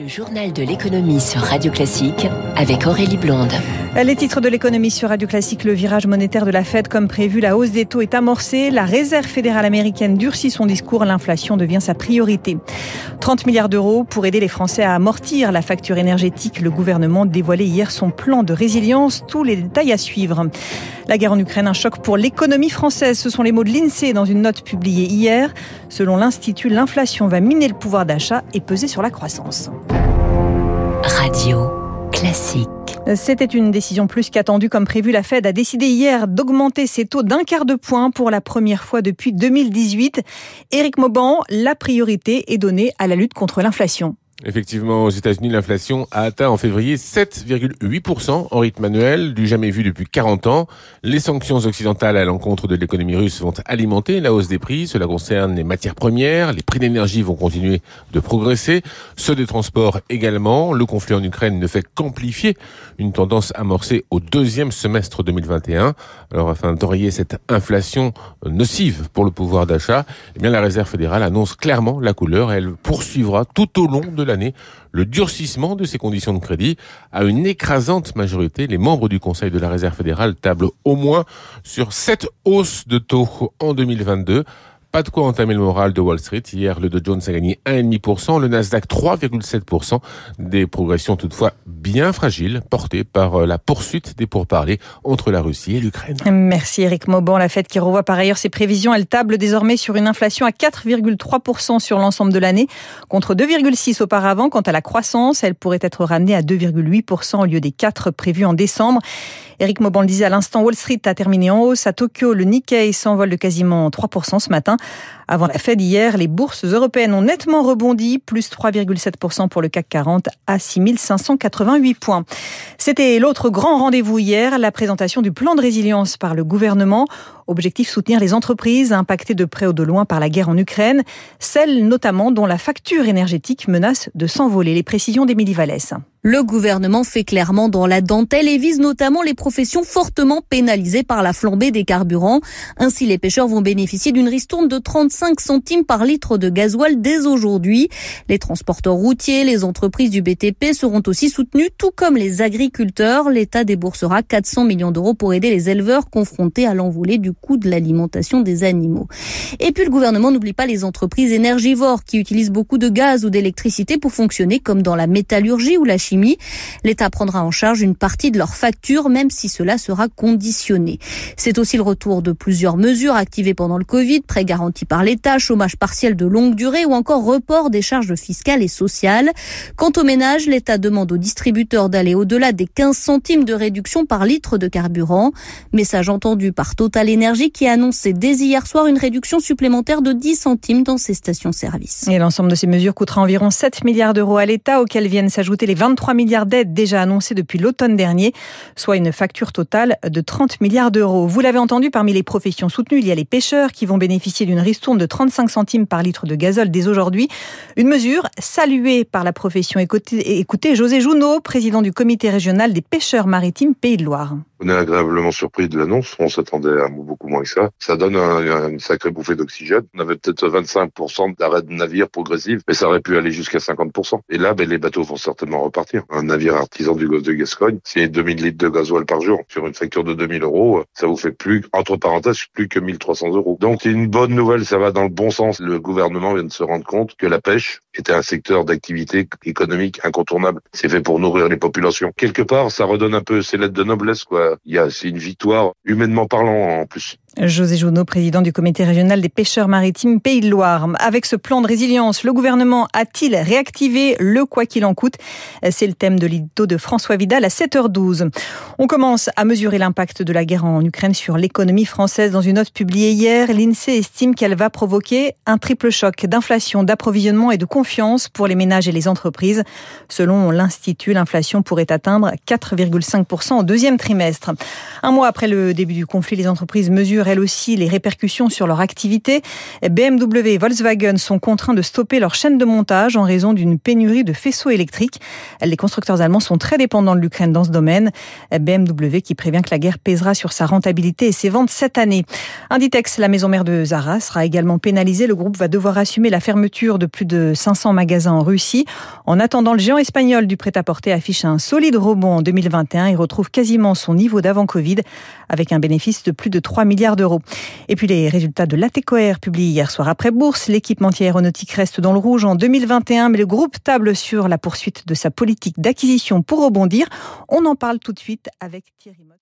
Le journal de l'économie sur Radio Classique avec Aurélie Blonde. Les titres de l'économie sur Radio Classique, le virage monétaire de la Fed comme prévu, la hausse des taux est amorcée, la réserve fédérale américaine durcit son discours, l'inflation devient sa priorité. 30 milliards d'euros pour aider les Français à amortir la facture énergétique. Le gouvernement dévoilait hier son plan de résilience, tous les détails à suivre. La guerre en Ukraine, un choc pour l'économie française, ce sont les mots de l'INSEE dans une note publiée hier. Selon l'Institut, l'inflation va miner le pouvoir d'achat et peser sur la croissance. Radio classique. C'était une décision plus qu'attendue comme prévu. La Fed a décidé hier d'augmenter ses taux d'un quart de point pour la première fois depuis 2018. Éric Mauban, la priorité est donnée à la lutte contre l'inflation. Effectivement, aux États-Unis, l'inflation a atteint en février 7,8% en rythme annuel, du jamais vu depuis 40 ans. Les sanctions occidentales à l'encontre de l'économie russe vont alimenter la hausse des prix. Cela concerne les matières premières. Les prix d'énergie vont continuer de progresser. Ceux des transports également. Le conflit en Ukraine ne fait qu'amplifier une tendance amorcée au deuxième semestre 2021. Alors, afin d'enrayer cette inflation nocive pour le pouvoir d'achat, eh bien, la Réserve fédérale annonce clairement la couleur. Elle poursuivra tout au long de la le durcissement de ces conditions de crédit. À une écrasante majorité, les membres du Conseil de la Réserve fédérale tablent au moins sur sept hausses de taux en 2022 pas de quoi entamer le moral de Wall Street. Hier, le Dow Jones a gagné 1,5%, le Nasdaq 3,7%. Des progressions toutefois bien fragiles, portées par euh, la poursuite des pourparlers entre la Russie et l'Ukraine. Merci Eric Mauban. La Fed qui revoit par ailleurs ses prévisions, elle table désormais sur une inflation à 4,3% sur l'ensemble de l'année, contre 2,6% auparavant. Quant à la croissance, elle pourrait être ramenée à 2,8% au lieu des 4 prévus en décembre. Eric Mauban disait à l'instant, Wall Street a terminé en hausse. À Tokyo, le Nikkei s'envole de quasiment 3% ce matin. Avant la Fed hier, les bourses européennes ont nettement rebondi, plus 3,7% pour le CAC 40 à 6588 points. C'était l'autre grand rendez-vous hier, la présentation du plan de résilience par le gouvernement. Objectif soutenir les entreprises impactées de près ou de loin par la guerre en Ukraine, celles notamment dont la facture énergétique menace de s'envoler. Les précisions d'Émilie Vallès. Le gouvernement fait clairement dans la dentelle et vise notamment les professions fortement pénalisées par la flambée des carburants. Ainsi, les pêcheurs vont bénéficier d'une ristourne de 35 centimes par litre de gasoil dès aujourd'hui. Les transporteurs routiers, les entreprises du BTP seront aussi soutenus, tout comme les agriculteurs. L'État déboursera 400 millions d'euros pour aider les éleveurs confrontés à l'envolée du coût de l'alimentation des animaux. Et puis le gouvernement n'oublie pas les entreprises énergivores qui utilisent beaucoup de gaz ou d'électricité pour fonctionner comme dans la métallurgie ou la chimie L'État prendra en charge une partie de leurs factures, même si cela sera conditionné. C'est aussi le retour de plusieurs mesures activées pendant le Covid, prêts garantis par l'État, chômage partiel de longue durée ou encore report des charges fiscales et sociales. Quant aux ménages, l'État demande aux distributeurs d'aller au-delà des 15 centimes de réduction par litre de carburant. Message entendu par Total Énergie qui a annoncé dès hier soir une réduction supplémentaire de 10 centimes dans ses stations-service. Et l'ensemble de ces mesures coûtera environ 7 milliards d'euros à l'État, auxquels viennent s'ajouter les 23 3 milliards d'aides déjà annoncées depuis l'automne dernier, soit une facture totale de 30 milliards d'euros. Vous l'avez entendu, parmi les professions soutenues, il y a les pêcheurs qui vont bénéficier d'une ristourne de 35 centimes par litre de gazole dès aujourd'hui. Une mesure saluée par la profession. Écoutez, écoutez José Jounot, président du comité régional des pêcheurs maritimes Pays de Loire. On est agréablement surpris de l'annonce. On s'attendait à beaucoup moins que ça. Ça donne un, une sacrée bouffée d'oxygène. On avait peut-être 25% d'arrêt de navire progressif, mais ça aurait pu aller jusqu'à 50%. Et là, ben, les bateaux vont certainement repartir. Un navire artisan du golfe de Gascogne, c'est 2000 litres de gasoil par jour. Sur une facture de 2000 euros, ça vous fait plus, entre parenthèses, plus que 1300 euros. Donc, c'est une bonne nouvelle. Ça va dans le bon sens. Le gouvernement vient de se rendre compte que la pêche était un secteur d'activité économique incontournable. C'est fait pour nourrir les populations. Quelque part, ça redonne un peu ses lettres de noblesse, quoi. Il y a, c'est une victoire humainement parlant en plus. José Jounot, président du comité régional des pêcheurs maritimes Pays de Loire. Avec ce plan de résilience, le gouvernement a-t-il réactivé le quoi qu'il en coûte? C'est le thème de l'édito de François Vidal à 7h12. On commence à mesurer l'impact de la guerre en Ukraine sur l'économie française. Dans une note publiée hier, l'INSEE estime qu'elle va provoquer un triple choc d'inflation, d'approvisionnement et de confiance pour les ménages et les entreprises. Selon l'Institut, l'inflation pourrait atteindre 4,5% au deuxième trimestre. Un mois après le début du conflit, les entreprises mesurent elle aussi, les répercussions sur leur activité. BMW et Volkswagen sont contraints de stopper leur chaîne de montage en raison d'une pénurie de faisceaux électriques. Les constructeurs allemands sont très dépendants de l'Ukraine dans ce domaine. BMW qui prévient que la guerre pèsera sur sa rentabilité et ses ventes cette année. Inditex, la maison mère de Zara, sera également pénalisée. Le groupe va devoir assumer la fermeture de plus de 500 magasins en Russie. En attendant, le géant espagnol du prêt-à-porter affiche un solide rebond en 2021 et retrouve quasiment son niveau d'avant Covid avec un bénéfice de plus de 3 d'euros. Et puis les résultats de l'ATCOR publiés hier soir après bourse. L'équipementier aéronautique reste dans le rouge en 2021, mais le groupe table sur la poursuite de sa politique d'acquisition pour rebondir. On en parle tout de suite avec Thierry Mott.